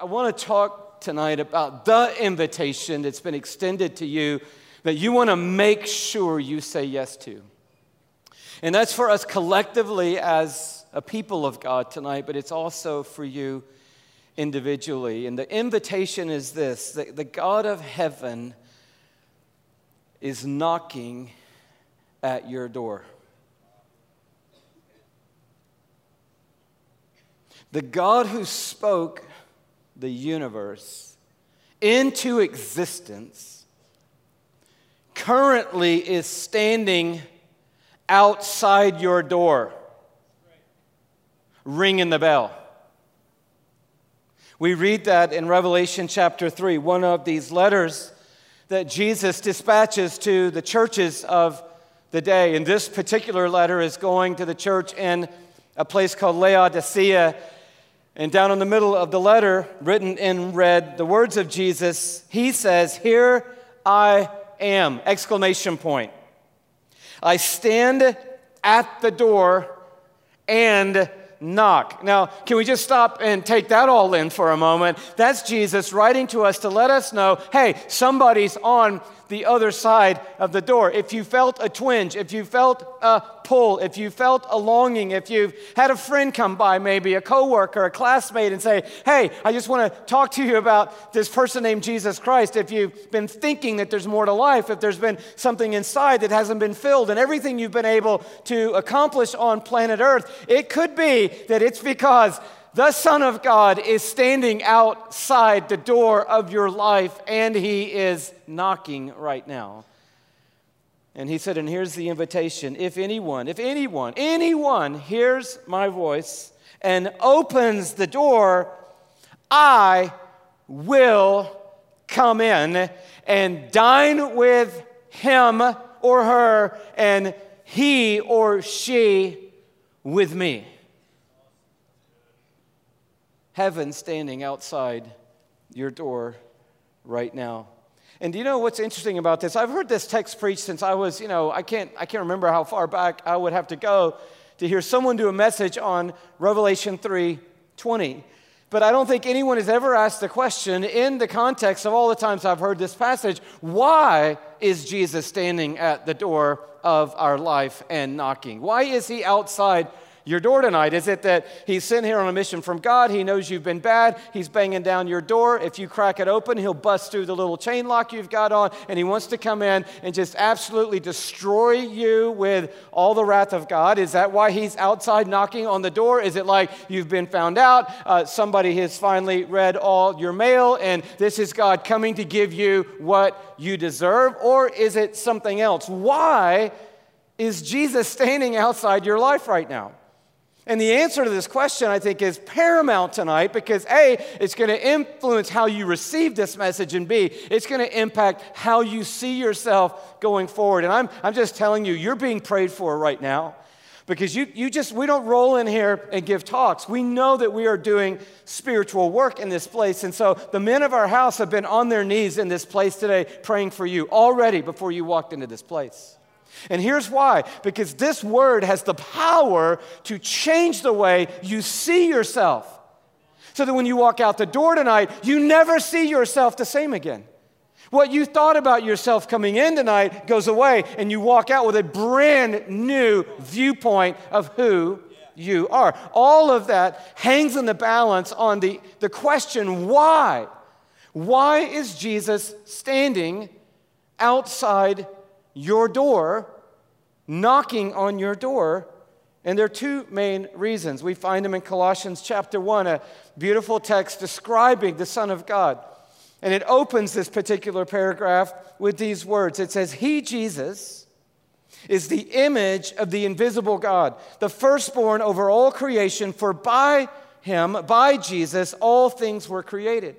I want to talk tonight about the invitation that's been extended to you that you want to make sure you say yes to. And that's for us collectively as a people of God tonight, but it's also for you individually. And the invitation is this that the God of heaven is knocking at your door. The God who spoke the universe into existence currently is standing outside your door, ringing the bell. We read that in Revelation chapter 3, one of these letters that Jesus dispatches to the churches of the day. And this particular letter is going to the church in a place called Laodicea. And down in the middle of the letter, written in red, the words of Jesus, he says, Here I am! Exclamation point. I stand at the door and knock. Now, can we just stop and take that all in for a moment? That's Jesus writing to us to let us know hey, somebody's on the other side of the door. If you felt a twinge, if you felt a pull, if you felt a longing, if you've had a friend come by, maybe a coworker, a classmate, and say, Hey, I just want to talk to you about this person named Jesus Christ. If you've been thinking that there's more to life, if there's been something inside that hasn't been filled, and everything you've been able to accomplish on planet Earth, it could be that it's because the Son of God is standing outside the door of your life and he is knocking right now. And he said, and here's the invitation if anyone, if anyone, anyone hears my voice and opens the door, I will come in and dine with him or her and he or she with me heaven standing outside your door right now. And do you know what's interesting about this? I've heard this text preached since I was, you know, I can't, I can't remember how far back I would have to go to hear someone do a message on Revelation 3 20. But I don't think anyone has ever asked the question in the context of all the times I've heard this passage why is Jesus standing at the door of our life and knocking? Why is he outside your door tonight? Is it that he's sent here on a mission from God? He knows you've been bad. He's banging down your door. If you crack it open, he'll bust through the little chain lock you've got on, and he wants to come in and just absolutely destroy you with all the wrath of God. Is that why he's outside knocking on the door? Is it like you've been found out? Uh, somebody has finally read all your mail, and this is God coming to give you what you deserve? Or is it something else? Why is Jesus standing outside your life right now? And the answer to this question, I think, is paramount tonight because A, it's going to influence how you receive this message, and B, it's going to impact how you see yourself going forward. And I'm, I'm just telling you, you're being prayed for right now because you, you just, we don't roll in here and give talks. We know that we are doing spiritual work in this place. And so the men of our house have been on their knees in this place today praying for you already before you walked into this place. And here's why because this word has the power to change the way you see yourself. So that when you walk out the door tonight, you never see yourself the same again. What you thought about yourself coming in tonight goes away, and you walk out with a brand new viewpoint of who you are. All of that hangs in the balance on the, the question why? Why is Jesus standing outside your door, knocking on your door. And there are two main reasons. We find them in Colossians chapter 1, a beautiful text describing the Son of God. And it opens this particular paragraph with these words It says, He, Jesus, is the image of the invisible God, the firstborn over all creation, for by him, by Jesus, all things were created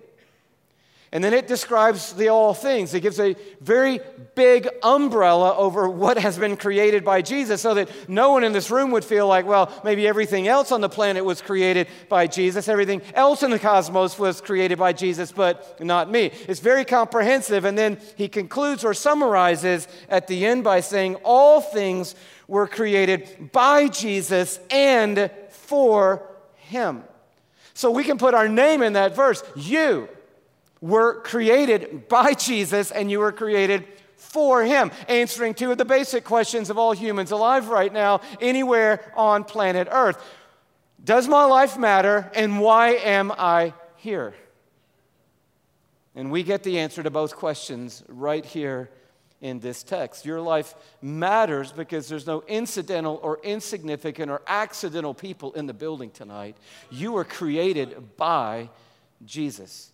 and then it describes the all things. It gives a very big umbrella over what has been created by Jesus so that no one in this room would feel like, well, maybe everything else on the planet was created by Jesus. Everything else in the cosmos was created by Jesus, but not me. It's very comprehensive. And then he concludes or summarizes at the end by saying, all things were created by Jesus and for him. So we can put our name in that verse. You were created by Jesus and you were created for him, answering two of the basic questions of all humans alive right now, anywhere on planet Earth. Does my life matter and why am I here? And we get the answer to both questions right here in this text. Your life matters because there's no incidental or insignificant or accidental people in the building tonight. You were created by Jesus.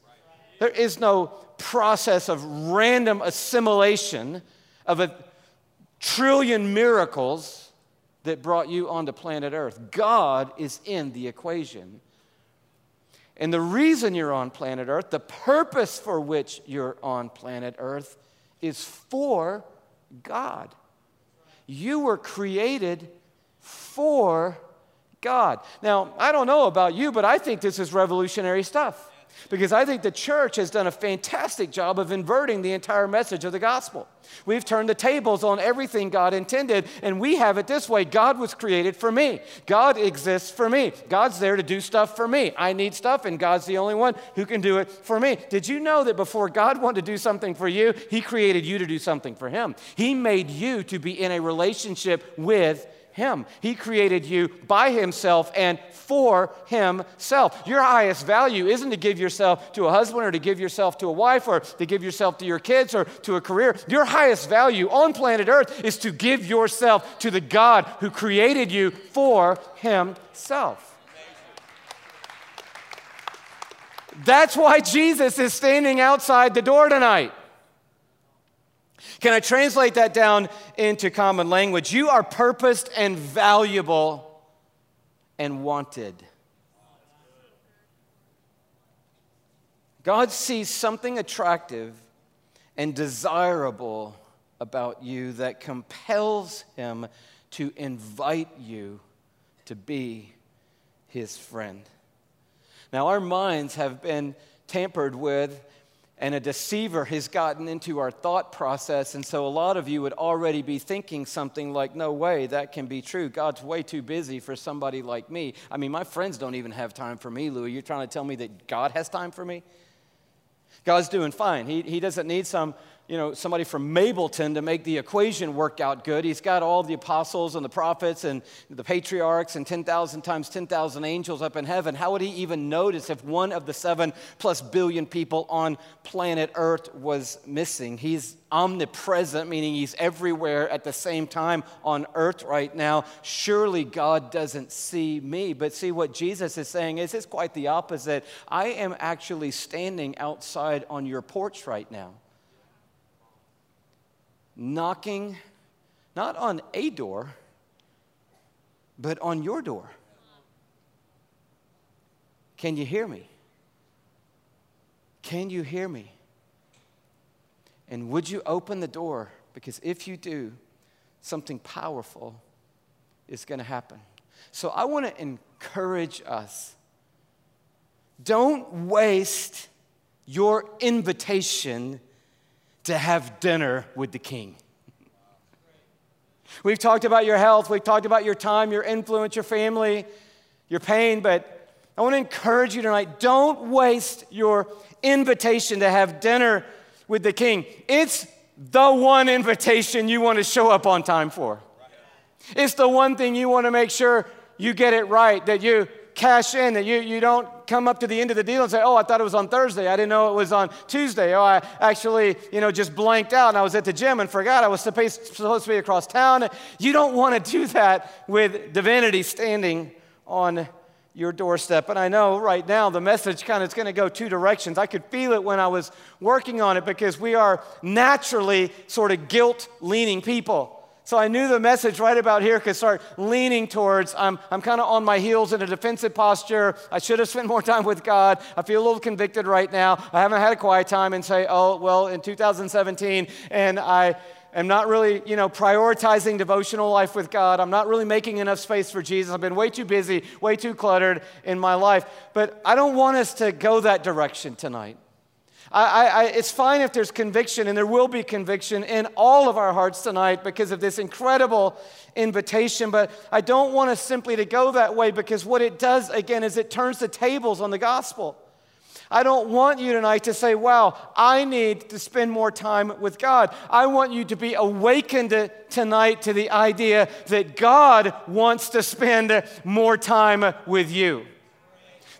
There is no process of random assimilation of a trillion miracles that brought you onto planet Earth. God is in the equation. And the reason you're on planet Earth, the purpose for which you're on planet Earth, is for God. You were created for God. Now, I don't know about you, but I think this is revolutionary stuff because I think the church has done a fantastic job of inverting the entire message of the gospel. We've turned the tables on everything God intended, and we have it this way God was created for me. God exists for me. God's there to do stuff for me. I need stuff, and God's the only one who can do it for me. Did you know that before God wanted to do something for you, He created you to do something for Him? He made you to be in a relationship with him. He created you by Himself and for Himself. Your highest value isn't to give yourself to a husband or to give yourself to a wife or to give yourself to your kids or to a career. Your highest value on planet Earth is to give yourself to the God who created you for Himself. That's why Jesus is standing outside the door tonight. Can I translate that down into common language? You are purposed and valuable and wanted. God sees something attractive and desirable about you that compels him to invite you to be his friend. Now, our minds have been tampered with and a deceiver has gotten into our thought process. And so a lot of you would already be thinking something like, no way, that can be true. God's way too busy for somebody like me. I mean, my friends don't even have time for me, Louis. You're trying to tell me that God has time for me? God's doing fine. He, he doesn't need some you know, somebody from Mableton to make the equation work out good. He's got all the apostles and the prophets and the patriarchs and 10,000 times 10,000 angels up in heaven. How would he even notice if one of the seven plus billion people on planet Earth was missing? He's omnipresent, meaning he's everywhere at the same time on earth right now. Surely God doesn't see me. But see, what Jesus is saying is it's quite the opposite. I am actually standing outside on your porch right now knocking not on a door, but on your door. Can you hear me? Can you hear me? And would you open the door? Because if you do, something powerful is going to happen. So I want to encourage us don't waste your invitation to have dinner with the king. We've talked about your health, we've talked about your time, your influence, your family, your pain, but I want to encourage you tonight don't waste your invitation to have dinner with the king. It's the one invitation you want to show up on time for. It's the one thing you want to make sure you get it right, that you cash in, that you, you don't come up to the end of the deal and say, oh, I thought it was on Thursday. I didn't know it was on Tuesday. Oh, I actually, you know, just blanked out and I was at the gym and forgot I was supposed, supposed to be across town. You don't want to do that with divinity standing on your doorstep. And I know right now the message kind of is going to go two directions. I could feel it when I was working on it because we are naturally sort of guilt leaning people. So I knew the message right about here could start leaning towards I'm, I'm kind of on my heels in a defensive posture. I should have spent more time with God. I feel a little convicted right now. I haven't had a quiet time and say, oh, well, in 2017, and I am not really, you know, prioritizing devotional life with God. I'm not really making enough space for Jesus. I've been way too busy, way too cluttered in my life. But I don't want us to go that direction tonight. I, I, it's fine if there's conviction, and there will be conviction in all of our hearts tonight because of this incredible invitation. But I don't want us simply to go that way because what it does, again, is it turns the tables on the gospel. I don't want you tonight to say, wow, I need to spend more time with God. I want you to be awakened tonight to the idea that God wants to spend more time with you.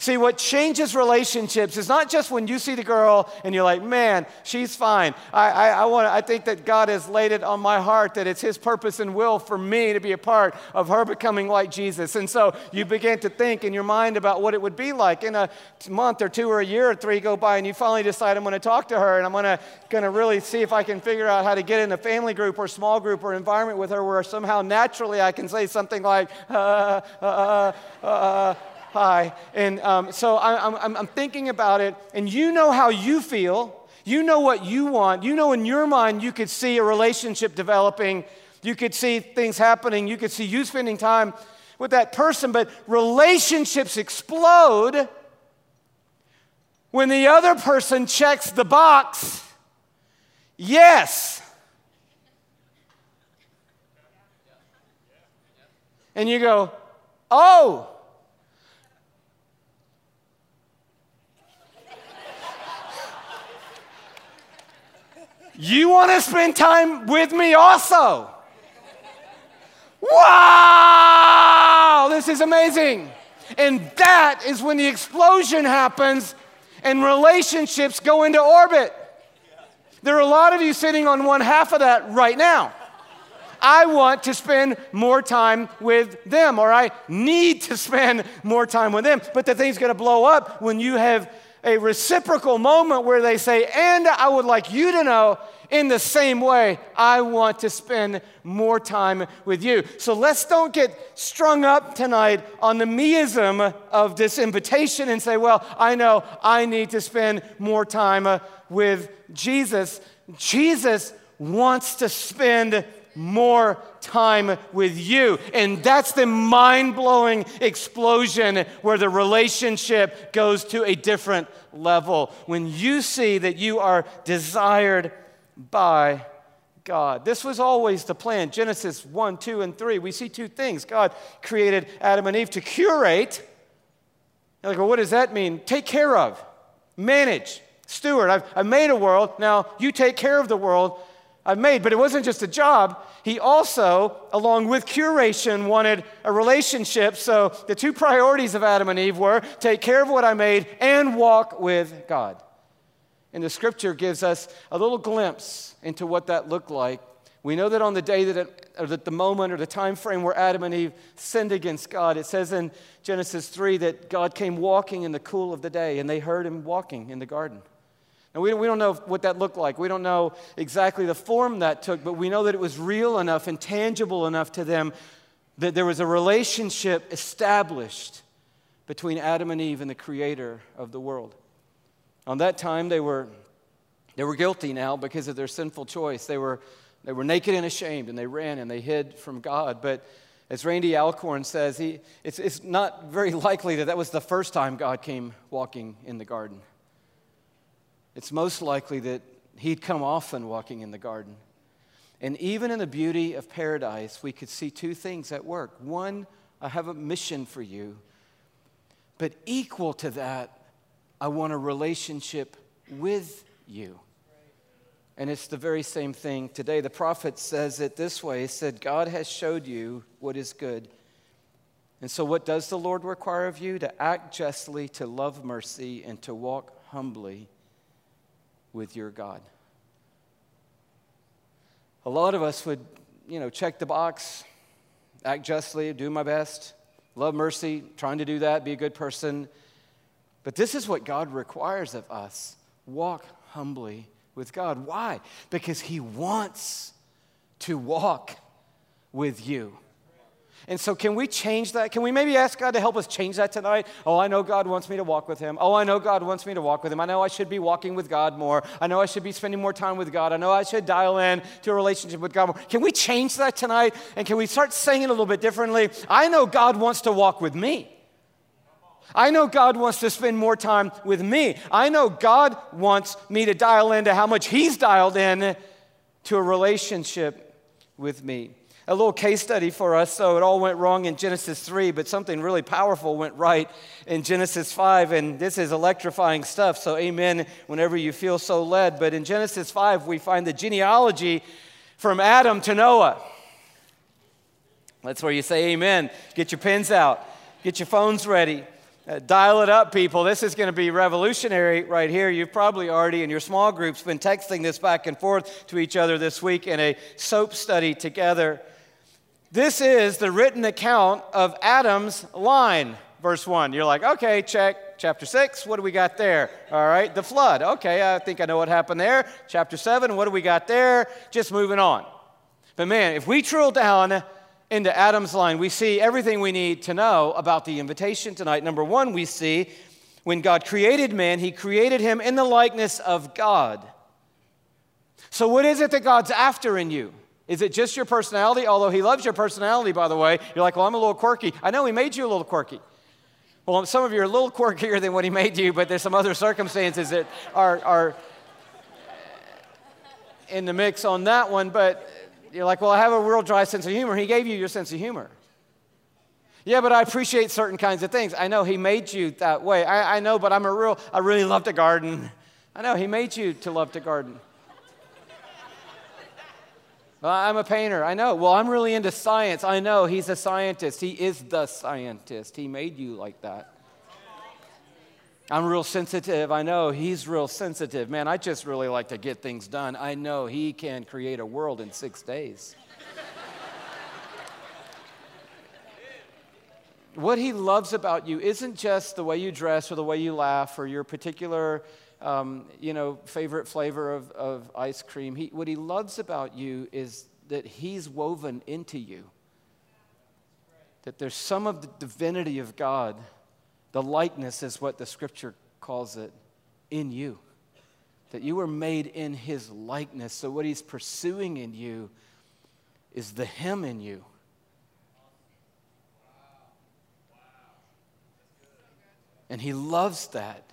See, what changes relationships is not just when you see the girl and you're like, man, she's fine. I, I, I, want, I think that God has laid it on my heart that it's His purpose and will for me to be a part of her becoming like Jesus. And so you begin to think in your mind about what it would be like. In a month or two or a year or three go by, and you finally decide, I'm going to talk to her and I'm going to, going to really see if I can figure out how to get in a family group or small group or environment with her where somehow naturally I can say something like, uh, uh, uh, uh Hi. And um, so I, I'm, I'm thinking about it, and you know how you feel. You know what you want. You know in your mind you could see a relationship developing. You could see things happening. You could see you spending time with that person, but relationships explode when the other person checks the box yes. And you go, oh, You want to spend time with me also? Wow, this is amazing. And that is when the explosion happens and relationships go into orbit. There are a lot of you sitting on one half of that right now. I want to spend more time with them, or I need to spend more time with them. But the thing's gonna blow up when you have a reciprocal moment where they say, and I would like you to know in the same way, I want to spend more time with you. So let's don't get strung up tonight on the meism of this invitation and say, well, I know I need to spend more time uh, with Jesus. Jesus wants to spend more time with you. And that's the mind blowing explosion where the relationship goes to a different level. When you see that you are desired by God. This was always the plan. Genesis 1, 2, and 3. We see two things. God created Adam and Eve to curate. You're like, well, what does that mean? Take care of, manage, steward. I've, I've made a world. Now you take care of the world I've made. But it wasn't just a job. He also, along with curation, wanted a relationship. So the two priorities of Adam and Eve were take care of what I made and walk with God. And the scripture gives us a little glimpse into what that looked like. We know that on the day that, it, or that the moment or the time frame where Adam and Eve sinned against God, it says in Genesis 3 that God came walking in the cool of the day and they heard him walking in the garden. And we, we don't know what that looked like. We don't know exactly the form that took, but we know that it was real enough and tangible enough to them that there was a relationship established between Adam and Eve and the creator of the world. On that time, they were, they were guilty now because of their sinful choice. They were, they were naked and ashamed, and they ran and they hid from God. But as Randy Alcorn says, he, it's, it's not very likely that that was the first time God came walking in the garden. It's most likely that he'd come often walking in the garden. And even in the beauty of paradise, we could see two things at work. One, I have a mission for you. But equal to that, I want a relationship with you. And it's the very same thing today. The prophet says it this way He said, God has showed you what is good. And so, what does the Lord require of you? To act justly, to love mercy, and to walk humbly with your God. A lot of us would, you know, check the box, act justly, do my best, love mercy, trying to do that, be a good person. But this is what God requires of us walk humbly with God. Why? Because He wants to walk with you. And so, can we change that? Can we maybe ask God to help us change that tonight? Oh, I know God wants me to walk with Him. Oh, I know God wants me to walk with Him. I know I should be walking with God more. I know I should be spending more time with God. I know I should dial in to a relationship with God more. Can we change that tonight? And can we start saying it a little bit differently? I know God wants to walk with me. I know God wants to spend more time with me. I know God wants me to dial into how much He's dialed in to a relationship with me. A little case study for us. So it all went wrong in Genesis 3, but something really powerful went right in Genesis 5. And this is electrifying stuff. So, amen whenever you feel so led. But in Genesis 5, we find the genealogy from Adam to Noah. That's where you say amen. Get your pens out, get your phones ready. Uh, dial it up, people. This is going to be revolutionary right here. You've probably already, in your small groups, been texting this back and forth to each other this week in a soap study together. This is the written account of Adam's line, verse 1. You're like, okay, check. Chapter 6, what do we got there? All right, the flood. Okay, I think I know what happened there. Chapter 7, what do we got there? Just moving on. But man, if we drill down into Adam's line, we see everything we need to know about the invitation tonight. Number one, we see when God created man, he created him in the likeness of God. So, what is it that God's after in you? Is it just your personality? Although he loves your personality, by the way. You're like, well, I'm a little quirky. I know he made you a little quirky. Well, some of you are a little quirkier than what he made you, but there's some other circumstances that are, are in the mix on that one. But you're like, well, I have a real dry sense of humor. He gave you your sense of humor. Yeah, but I appreciate certain kinds of things. I know He made you that way. I, I know, but I'm a real, I really love to garden. I know He made you to love to garden. Well, I'm a painter. I know. Well, I'm really into science. I know He's a scientist. He is the scientist. He made you like that. I'm real sensitive. I know he's real sensitive. Man, I just really like to get things done. I know he can create a world in six days. what he loves about you isn't just the way you dress or the way you laugh or your particular um, you know, favorite flavor of, of ice cream. He, what he loves about you is that he's woven into you. That there's some of the divinity of God the likeness is what the scripture calls it in you. That you were made in his likeness. So, what he's pursuing in you is the him in you. And he loves that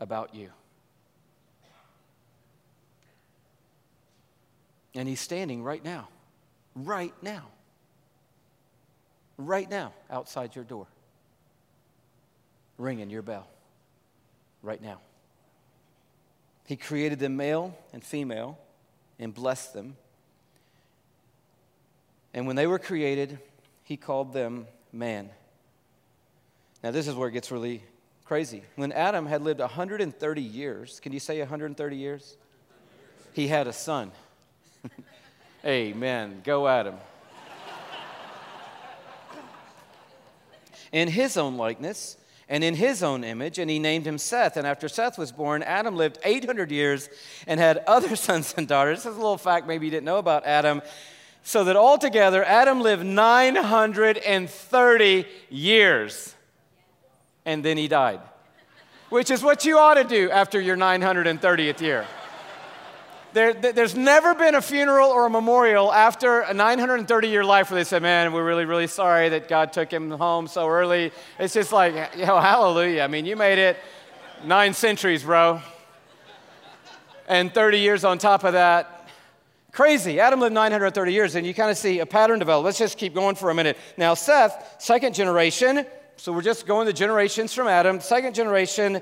about you. And he's standing right now, right now, right now outside your door ringing your bell right now. He created them male and female and blessed them. And when they were created, he called them man. Now, this is where it gets really crazy. When Adam had lived 130 years, can you say 130 years? He had a son. Amen. Go Adam. In his own likeness, and in his own image, and he named him Seth. And after Seth was born, Adam lived 800 years and had other sons and daughters. This is a little fact maybe you didn't know about Adam. So that altogether, Adam lived 930 years. And then he died, which is what you ought to do after your 930th year. There, there's never been a funeral or a memorial after a 930 year life where they said, Man, we're really, really sorry that God took him home so early. It's just like, you know, hallelujah. I mean, you made it nine centuries, bro. And 30 years on top of that. Crazy. Adam lived 930 years, and you kind of see a pattern develop. Let's just keep going for a minute. Now, Seth, second generation, so we're just going the generations from Adam. Second generation,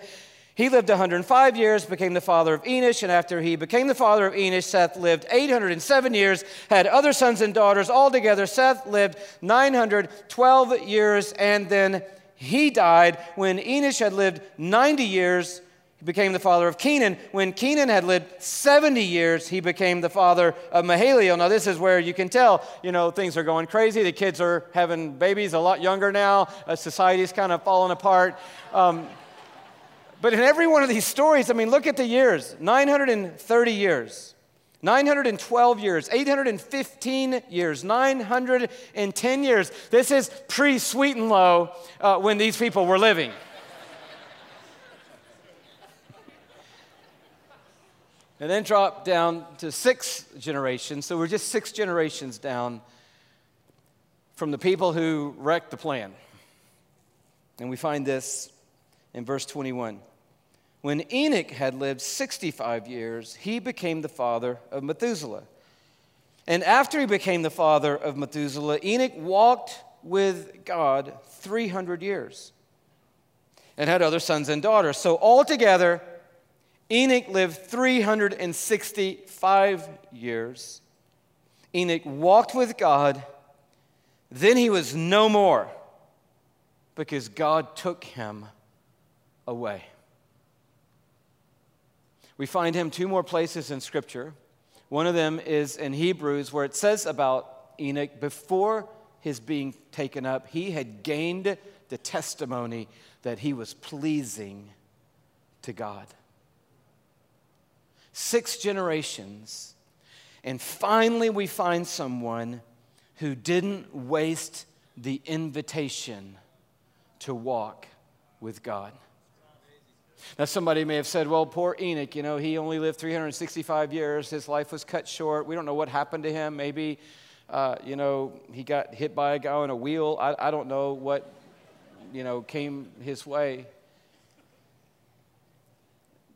he lived 105 years, became the father of Enosh, and after he became the father of Enosh, Seth lived 807 years, had other sons and daughters. Altogether, Seth lived 912 years, and then he died. When Enosh had lived 90 years, he became the father of Kenan. When Kenan had lived 70 years, he became the father of Mahalalel. Now, this is where you can tell, you know, things are going crazy. The kids are having babies a lot younger now. Uh, society's kind of falling apart. Um, but in every one of these stories, I mean, look at the years 930 years, 912 years, 815 years, 910 years. This is pre Sweet and Low uh, when these people were living. And then drop down to six generations. So we're just six generations down from the people who wrecked the plan. And we find this in verse 21. When Enoch had lived 65 years, he became the father of Methuselah. And after he became the father of Methuselah, Enoch walked with God 300 years and had other sons and daughters. So altogether, Enoch lived 365 years. Enoch walked with God, then he was no more because God took him away. We find him two more places in Scripture. One of them is in Hebrews, where it says about Enoch before his being taken up, he had gained the testimony that he was pleasing to God. Six generations, and finally we find someone who didn't waste the invitation to walk with God. Now, somebody may have said, well, poor Enoch, you know, he only lived 365 years. His life was cut short. We don't know what happened to him. Maybe, uh, you know, he got hit by a guy on a wheel. I, I don't know what, you know, came his way.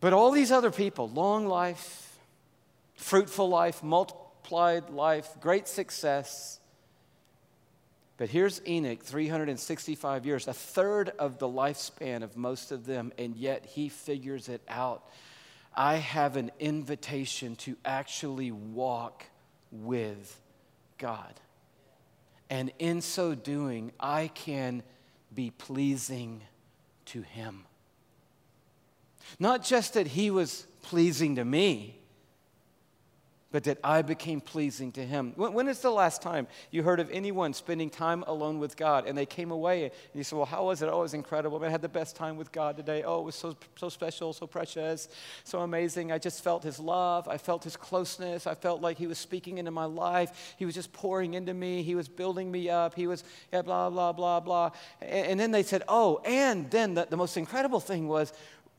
But all these other people, long life, fruitful life, multiplied life, great success, but here's Enoch, 365 years, a third of the lifespan of most of them, and yet he figures it out. I have an invitation to actually walk with God. And in so doing, I can be pleasing to Him. Not just that He was pleasing to me, but that I became pleasing to him. When, when is the last time you heard of anyone spending time alone with God and they came away and you said, Well, how was it? Oh, it was incredible. I had the best time with God today. Oh, it was so, so special, so precious, so amazing. I just felt his love. I felt his closeness. I felt like he was speaking into my life. He was just pouring into me. He was building me up. He was, yeah, blah, blah, blah, blah. And, and then they said, Oh, and then the, the most incredible thing was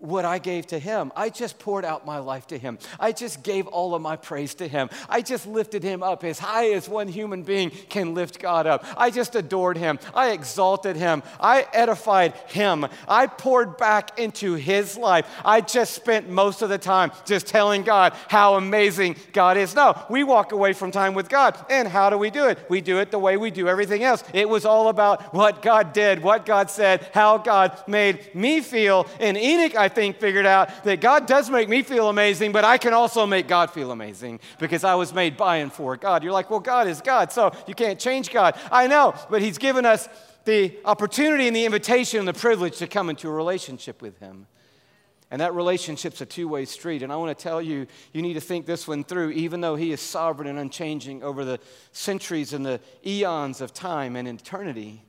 what I gave to him. I just poured out my life to him. I just gave all of my praise to him. I just lifted him up as high as one human being can lift God up. I just adored him. I exalted him. I edified him. I poured back into his life. I just spent most of the time just telling God how amazing God is. No, we walk away from time with God. And how do we do it? We do it the way we do everything else. It was all about what God did, what God said, how God made me feel. And Enoch, I think, figured out that God does make me feel amazing, but I can also make God feel amazing because I was made by and for God. You're like, well, God is God, so you can't change God. I know, but He's given us the opportunity and the invitation and the privilege to come into a relationship with Him. And that relationship's a two way street. And I want to tell you, you need to think this one through, even though He is sovereign and unchanging over the centuries and the eons of time and eternity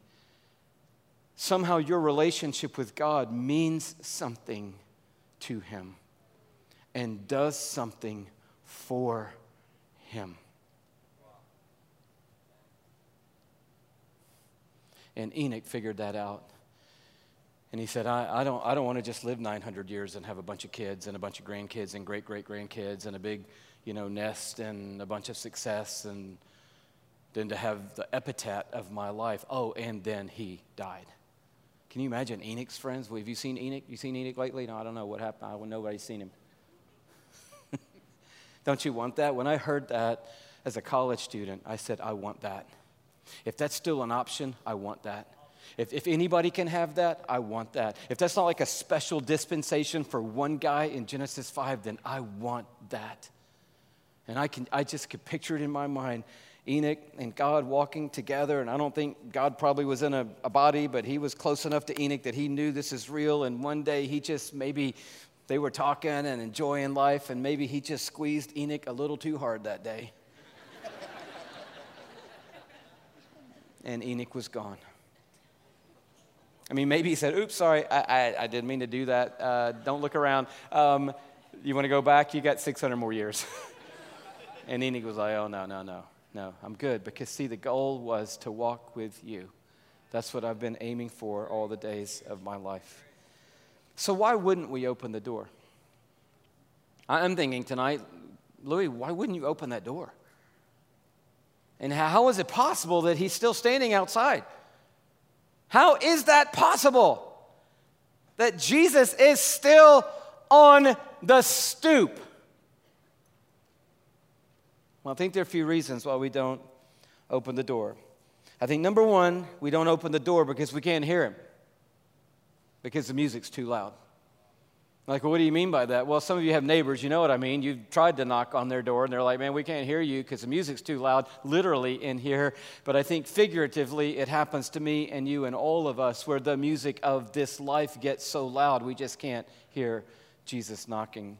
somehow your relationship with God means something to Him and does something for Him. And Enoch figured that out. And he said, I, I don't, I don't want to just live 900 years and have a bunch of kids and a bunch of grandkids and great great grandkids and a big you know, nest and a bunch of success and then to have the epithet of my life. Oh, and then he died. Can you imagine Enoch's friends? Well, have you seen Enoch? You seen Enoch lately? No, I don't know what happened. I, nobody's seen him. don't you want that? When I heard that as a college student, I said, I want that. If that's still an option, I want that. If, if anybody can have that, I want that. If that's not like a special dispensation for one guy in Genesis 5, then I want that. And I, can, I just could picture it in my mind Enoch and God walking together. And I don't think God probably was in a, a, body, but he was close enough to Enoch that he knew this is real. And one day he just maybe they were talking and enjoying life, and maybe he just squeezed Enoch a little too hard that day. and Enoch was gone. I mean, maybe he said, Oops, sorry, I, I, I didn't mean to do that. Uh, don't look around. Um, you want to go back? You got 600 more years. and Enoch was like, Oh, no, no, no. No, I'm good because, see, the goal was to walk with you. That's what I've been aiming for all the days of my life. So, why wouldn't we open the door? I'm thinking tonight, Louis, why wouldn't you open that door? And how is it possible that he's still standing outside? How is that possible? That Jesus is still on the stoop. Well, I think there are a few reasons why we don't open the door. I think number one, we don't open the door because we can't hear him, because the music's too loud. Like, well, what do you mean by that? Well, some of you have neighbors, you know what I mean. You've tried to knock on their door, and they're like, man, we can't hear you because the music's too loud, literally in here. But I think figuratively, it happens to me and you and all of us where the music of this life gets so loud, we just can't hear Jesus knocking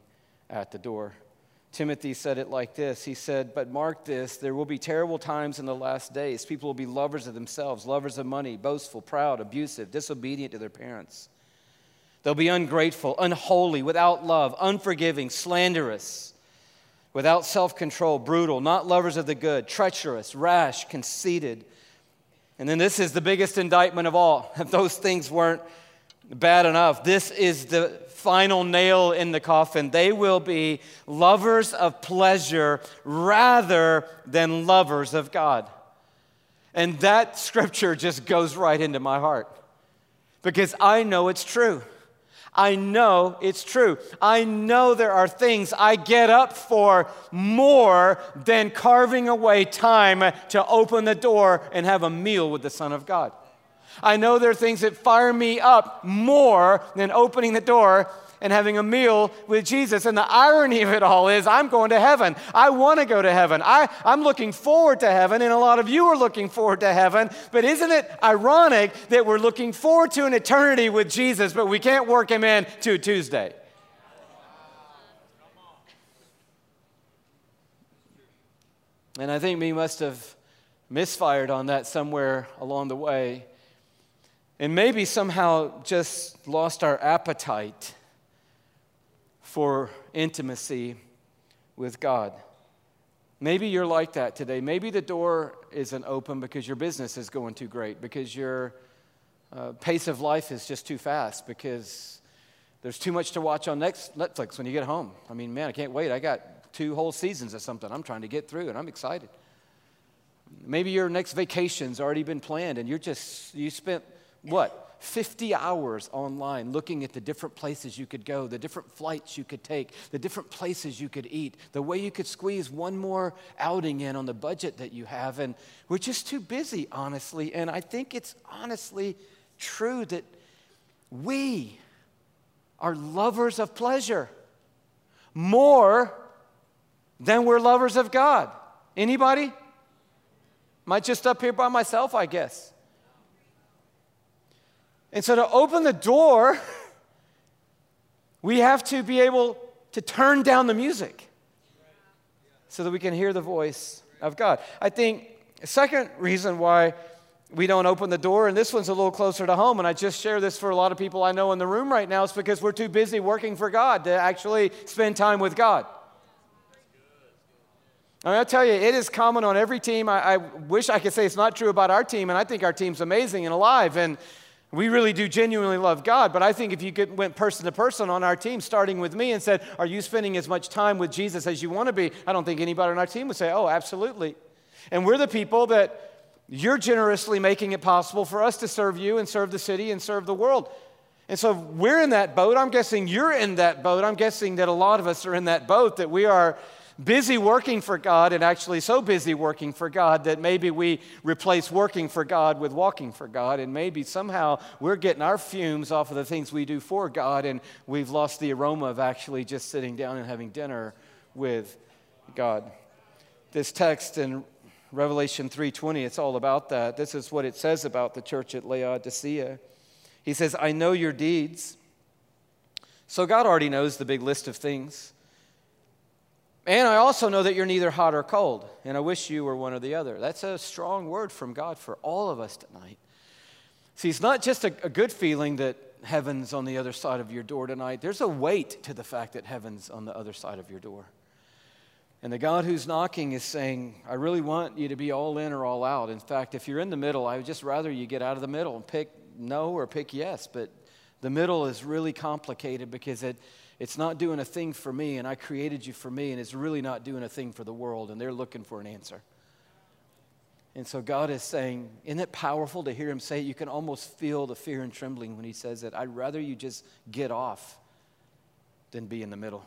at the door. Timothy said it like this He said, But mark this, there will be terrible times in the last days. People will be lovers of themselves, lovers of money, boastful, proud, abusive, disobedient to their parents They'll be ungrateful, unholy, without love, unforgiving, slanderous, without self control, brutal, not lovers of the good, treacherous, rash, conceited. And then this is the biggest indictment of all. If those things weren't bad enough, this is the final nail in the coffin. They will be lovers of pleasure rather than lovers of God. And that scripture just goes right into my heart because I know it's true. I know it's true. I know there are things I get up for more than carving away time to open the door and have a meal with the Son of God. I know there are things that fire me up more than opening the door and having a meal with Jesus. And the irony of it all is, I'm going to heaven. I want to go to heaven. I, I'm looking forward to heaven, and a lot of you are looking forward to heaven. But isn't it ironic that we're looking forward to an eternity with Jesus, but we can't work him in to Tuesday? And I think we must have misfired on that somewhere along the way. And maybe somehow just lost our appetite for intimacy with God. Maybe you're like that today. Maybe the door isn't open because your business is going too great, because your uh, pace of life is just too fast, because there's too much to watch on Netflix when you get home. I mean, man, I can't wait. I got two whole seasons of something I'm trying to get through, and I'm excited. Maybe your next vacation's already been planned, and you're just, you spent what? 50 hours online looking at the different places you could go, the different flights you could take, the different places you could eat, the way you could squeeze one more outing in on the budget that you have. And we're just too busy, honestly. And I think it's honestly true that we are lovers of pleasure more than we're lovers of God. Anybody? Am I just up here by myself, I guess? And so to open the door, we have to be able to turn down the music so that we can hear the voice of God. I think a second reason why we don't open the door, and this one's a little closer to home, and I just share this for a lot of people I know in the room right now, is because we're too busy working for God to actually spend time with God. I mean, I'll tell you, it is common on every team. I, I, wish I could say it's not true about our team, and I think our team's amazing and alive. And we really do genuinely love God, but I think if you went person to person on our team, starting with me, and said, Are you spending as much time with Jesus as you want to be? I don't think anybody on our team would say, Oh, absolutely. And we're the people that you're generously making it possible for us to serve you and serve the city and serve the world. And so we're in that boat. I'm guessing you're in that boat. I'm guessing that a lot of us are in that boat, that we are busy working for God and actually so busy working for God that maybe we replace working for God with walking for God. And maybe somehow we're getting our fumes off of the things we do for God and we've lost the aroma of actually just sitting down and having dinner with God. This text in Revelation 3:20 it's all about that. This is what it says about the church at Laodicea. He says, "I know your deeds." So God already knows the big list of things. And I also know that you're neither hot or cold, and I wish you were one or the other. That's a strong word from God for all of us tonight. See, it's not just a, a, good feeling that heaven's on the other side of your door tonight, there's a weight to the fact that heaven's on the other side of your door. And the God who's knocking is saying, I really want you to be all in or all out. In fact, if you're in the middle, I would just rather you get out of the middle and pick no or pick yes. But the middle is really complicated because it, it's not doing a thing for me, and I created you for me, and it's really not doing a thing for the world, and they're looking for an answer. And so God is saying, isn't it powerful to hear him say it? You can almost feel the fear and trembling when he says it. I'd rather you just get off than be in the middle.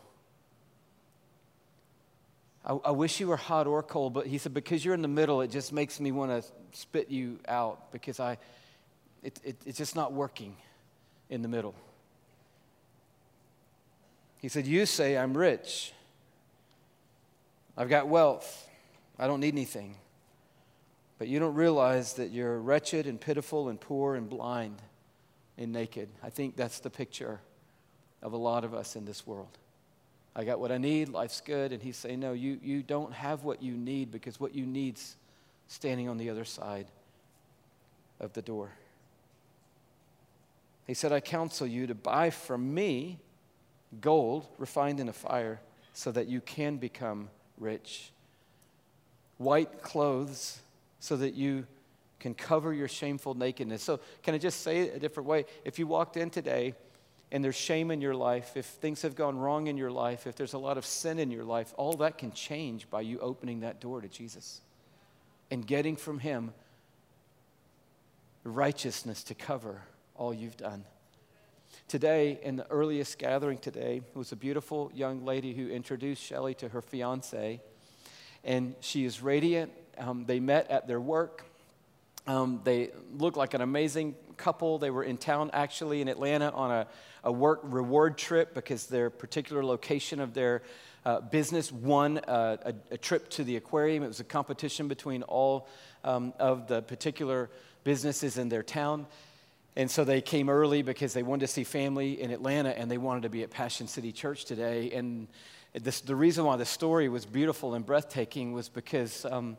I, I wish you were hot or cold, but he said, because you're in the middle, it just makes me want to spit you out because I, it, it, it's just not working in the middle. He said, You say I'm rich. I've got wealth. I don't need anything. But you don't realize that you're wretched and pitiful and poor and blind and naked. I think that's the picture of a lot of us in this world. I got what I need, life's good. And he's saying, No, you, you don't have what you need because what you need's standing on the other side of the door. He said, I counsel you to buy from me gold refined in a fire so that you can become rich, white clothes so that you can cover your shameful nakedness. So, can I just say it a different way? If you walked in today and there's shame in your life, if things have gone wrong in your life, if there's a lot of sin in your life, all that can change by you opening that door to Jesus and getting from Him righteousness to cover all you've done. Today, in the earliest gathering today, was a beautiful young lady who introduced Shelley to her fiance. And she is radiant. Um, they met at their work. Um, they look like an amazing couple. They were in town actually in Atlanta on a, a work reward trip because their particular location of their uh, business won a, a, trip to the aquarium. It was a competition between all um, of the particular businesses in their town. And so they came early because they wanted to see family in Atlanta and they wanted to be at Passion City Church today. And this, the reason why the story was beautiful and breathtaking was because um,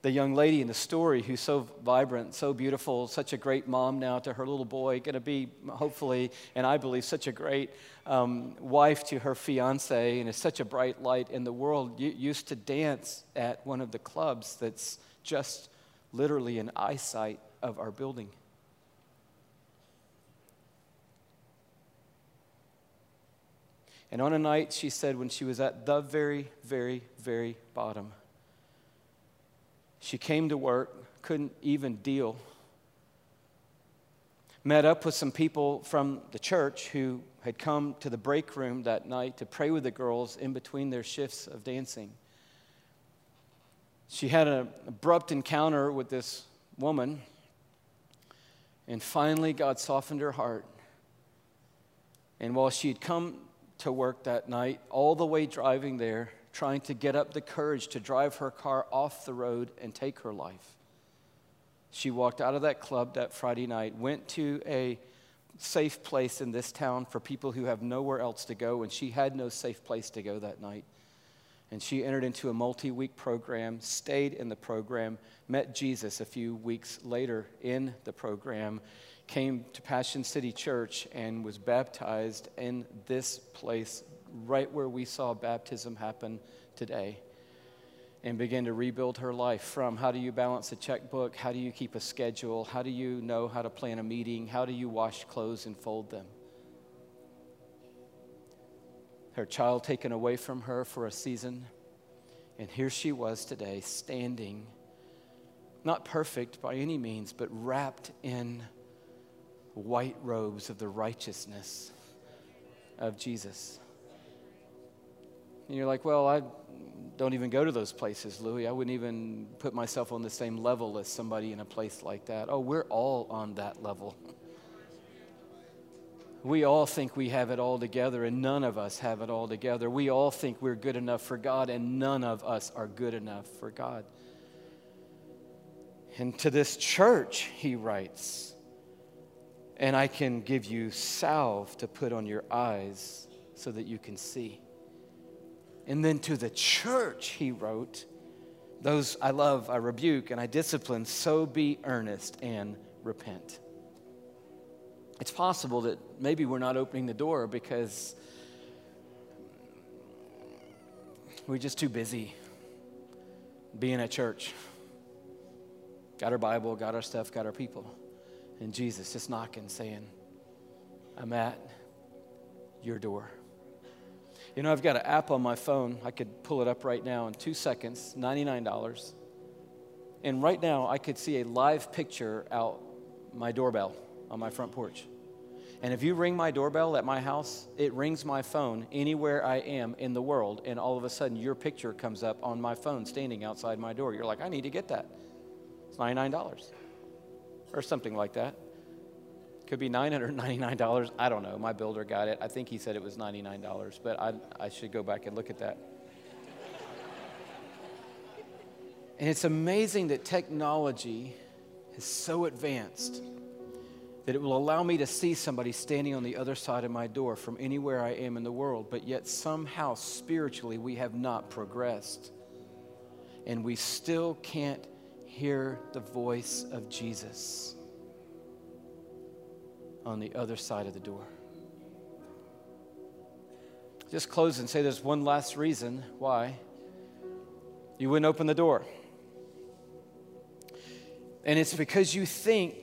the young lady in the story, who's so vibrant, so beautiful, such a great mom now to her little boy, going to be hopefully, and I believe, such a great um, wife to her fiance, and is such a bright light in the world, used to dance at one of the clubs that's just literally an eyesight of our building. And on a night, she said, when she was at the very, very, very bottom, she came to work, couldn't even deal. Met up with some people from the church who had come to the break room that night to pray with the girls in between their shifts of dancing. She had an abrupt encounter with this woman, and finally, God softened her heart. And while she had come to work that night, all the way driving there, trying to get up the courage to drive her car off the road and take her life. She walked out of that club that Friday night, went to a safe place in this town for people who have nowhere else to go, and she had no safe place to go that night. And she entered into a multi week program, stayed in the program, met Jesus a few weeks later in the program, came to Passion City Church and was baptized in this place, right where we saw baptism happen today, and began to rebuild her life from how do you balance a checkbook? How do you keep a schedule? How do you know how to plan a meeting? How do you wash clothes and fold them? Her child taken away from her for a season, and here she was today, standing, not perfect by any means, but wrapped in white robes of the righteousness of Jesus. And you're like, well, I don't even go to those places, Louie. I wouldn't even put myself on the same level as somebody in a place like that. Oh, we're all on that level. We all think we have it all together, and none of us have it all together. We all think we're good enough for God, and none of us are good enough for God. And to this church, he writes, and I can give you salve to put on your eyes so that you can see. And then to the church, he wrote, Those I love, I rebuke, and I discipline, so be earnest and repent. It's possible that maybe we're not opening the door because we're just too busy being at church. Got our Bible, got our stuff, got our people and Jesus just knocking, saying, I'm at your door. You know, I've got an app on my phone. I could pull it up right now in two seconds, $99. And right now, I could see a live picture out my doorbell on my front porch. And if you ring my doorbell at my house, it rings my phone anywhere I am in the world, and all of a sudden your picture comes up on my phone standing outside my door. You're like, I need to get that. It's $99 or something like that. Could be $999. I don't know. My builder got it. I think he said it was $99, but I, I should go back and look at that. and it's amazing that technology is so advanced that it will allow me to see somebody standing on the other side of my door from anywhere I am in the world, but yet somehow spiritually we have not progressed. And we still can't hear the voice of Jesus on the other side of the door. Just close and say there's one last reason why you wouldn't open the door. And it's because you think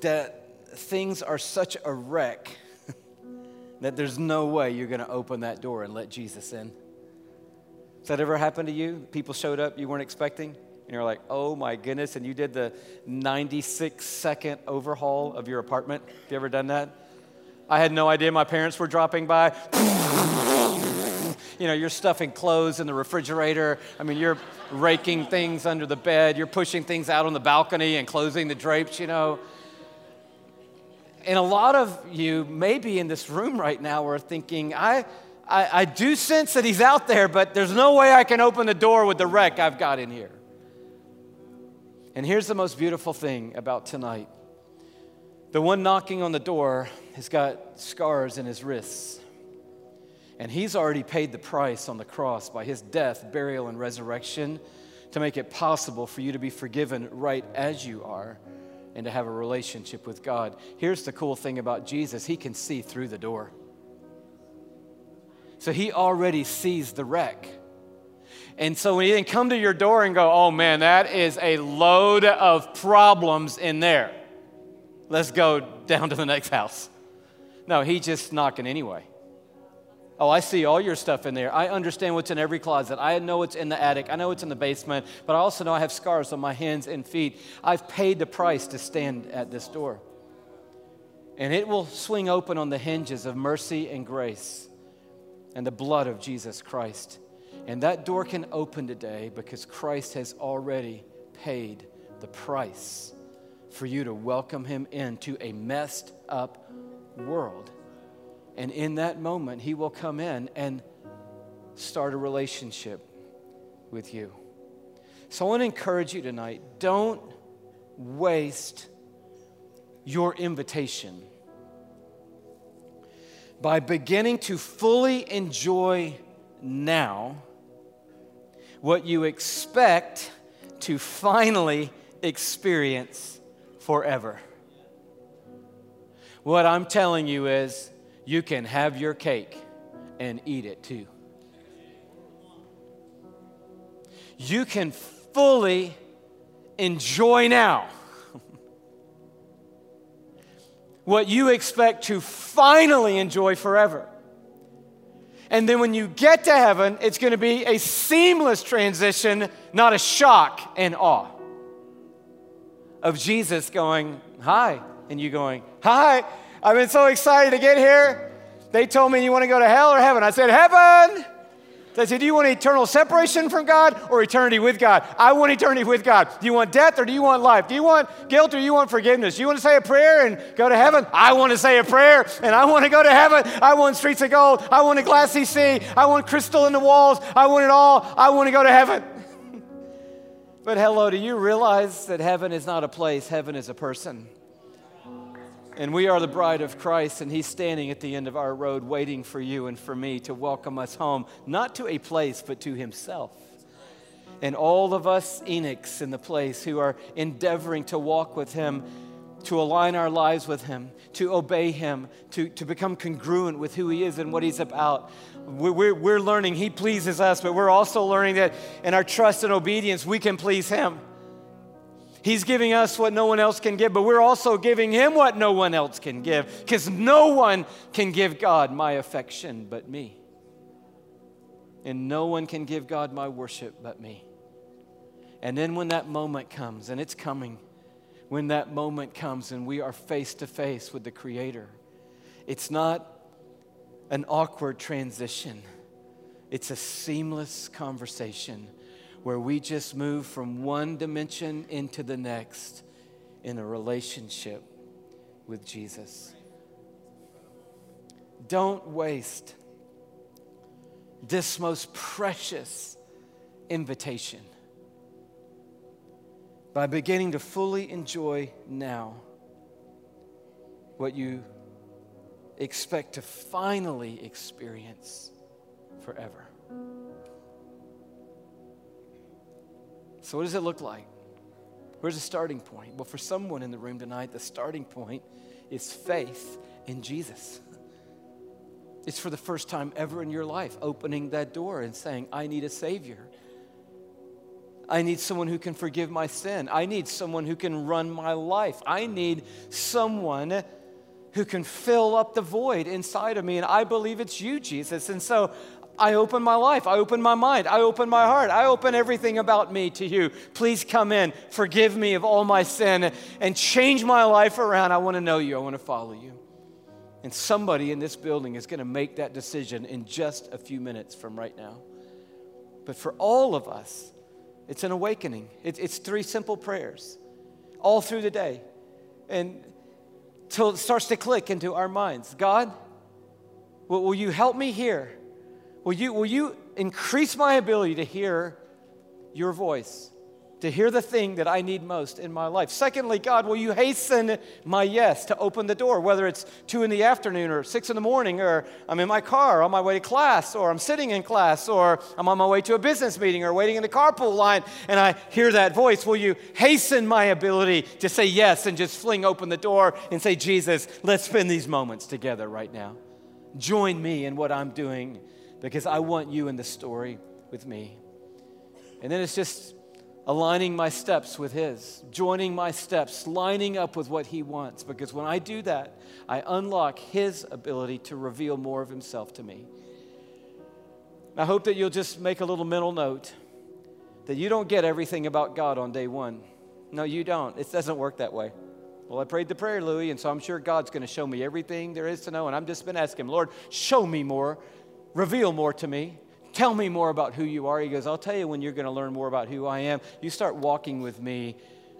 that things are such a wreck that there's no way you're going to open that door and let Jesus in. Has that ever happened to you? People showed up you weren't expecting, and you're like, oh my goodness, and you did the 96 second overhaul of your apartment. Have you ever done that? I had no idea my parents were dropping by. you know, you're stuffing clothes in the refrigerator. I mean, you're raking things under the bed. You're pushing things out on the balcony and closing the drapes, you know. And a lot of you, maybe in this room right now, are thinking, I, I, I do sense that he's out there, but there's no way I can open the door with the wreck I've got in here. And here's the most beautiful thing about tonight the one knocking on the door has got scars in his wrists. And he's already paid the price on the cross by his death, burial, and resurrection to make it possible for you to be forgiven right as you are and to have a relationship with God. Here's the cool thing about Jesus He can see through the door. So He already sees the wreck. And so when He didn't come to your door and go, oh man, that is a load of problems in there. Let's go down to the next house. No, He's just knocking anyway. Oh, I see all your stuff in there. I understand what's in every closet. I know what's in the attic. I know what's in the basement. But I also know I have scars on my hands and feet. I've paid the price to stand at this door. And it will swing open on the hinges of mercy and grace and the blood of Jesus Christ. And that door can open today because Christ has already paid the price for you to welcome him into a messed up world. And in that moment, He will come in and start a relationship with you. So I want to encourage you tonight don't waste your invitation by beginning to fully enjoy now what you expect to finally experience forever. What I'm telling you is you can have your cake and eat it too. You can fully enjoy now what you expect to finally enjoy forever. And then when you get to heaven, it's going to be a seamless transition, not a shock and awe of Jesus going, Hi, and you going, Hi. I've been so excited to get here. They told me, You want to go to hell or heaven? I said, Heaven. They said, Do you want eternal separation from God or eternity with God? I want eternity with God. Do you want death or do you want life? Do you want guilt or do you want forgiveness? Do you want to say a prayer and go to heaven? I want to say a prayer and I want to go to heaven. I want streets of gold. I want a glassy sea. I want crystal in the walls. I want it all. I want to go to heaven. but hello, do you realize that heaven is not a place, heaven is a person? And we are the bride of Christ, and He's standing at the end of our road waiting for you and for me to welcome us home, not to a place, but to Himself. And all of us Enochs in the place who are endeavoring to walk with Him, to align our lives with Him, to obey Him, to, to become congruent with who He is and what He's about. We're, we're learning He pleases us, but we're also learning that in our trust and obedience, we can please Him. He's giving us what no one else can give, but we're also giving Him what no one else can give because no one can give God my affection but me. And no one can give God my worship but me. And then when that moment comes, and it's coming, when that moment comes and we are face to face with the Creator, it's not an awkward transition, it's a seamless conversation where we just move from one dimension into the next in a relationship with Jesus. Don't waste this most precious invitation by beginning to fully enjoy now what you expect to finally experience forever. So, what does it look like? Where's the starting point? Well, for someone in the room tonight, the starting point is faith in Jesus. It's for the first time ever in your life opening that door and saying, I need a Savior. I need someone who can forgive my sin. I need someone who can run my life. I need someone who can fill up the void inside of me. And I believe it's you, Jesus. And so I open my life. I open my mind. I open my heart. I open everything about me to you. Please come in, forgive me of all my sin, and change my life around. I want to know you. I want to follow you. And somebody in this building is going to make that decision in just a few minutes from right now. But for all of us, it's an awakening. it's three simple prayers all through the day. And till it starts to click into our minds God, will, will you help me here? Will you, will you increase my ability to hear your voice? to hear the thing that I need most in my life. Secondly, God, will you hasten my yes to open the door, whether it's two in the afternoon or six in the morning, or I'm in my car on my way to class, or I'm sitting in class, or I'm on my way to a business meeting or waiting in the carpool line, and I hear that voice. Will you hasten my ability to say yes and just fling open the door and say, Jesus, let's spend these moments together right now? Join me in what I'm doing because I want you in the story with me. And then it's just aligning my steps with His, joining my steps, lining up with what He wants. Because when I do that, I unlock His ability to reveal more of Himself to me. I hope that you'll just make a little mental note that you don't get everything about God on day one. No, you don't. It doesn't work that way. Well, I prayed the prayer, Louie, and so I'm sure God's going to show me everything there is to know. And I've just been asking Him, Lord, show me more, reveal more to me. Tell me more about who you are. He goes, I'll tell you when you're going to learn more about who I am. You start walking with me,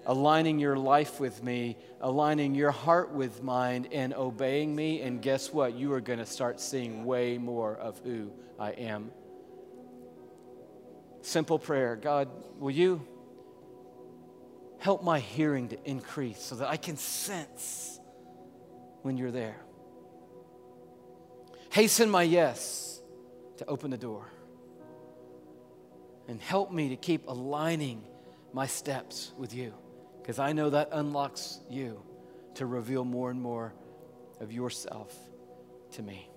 aligning your life with me, aligning your heart with mine, and obeying me. And guess what? You are going to start seeing way more of who I am. Simple prayer God, will you help my hearing to increase so that I can sense when you're there? Hasten my yes to open the door and help me to keep aligning my steps with you because I know that unlocks you to reveal more and more of yourself to me.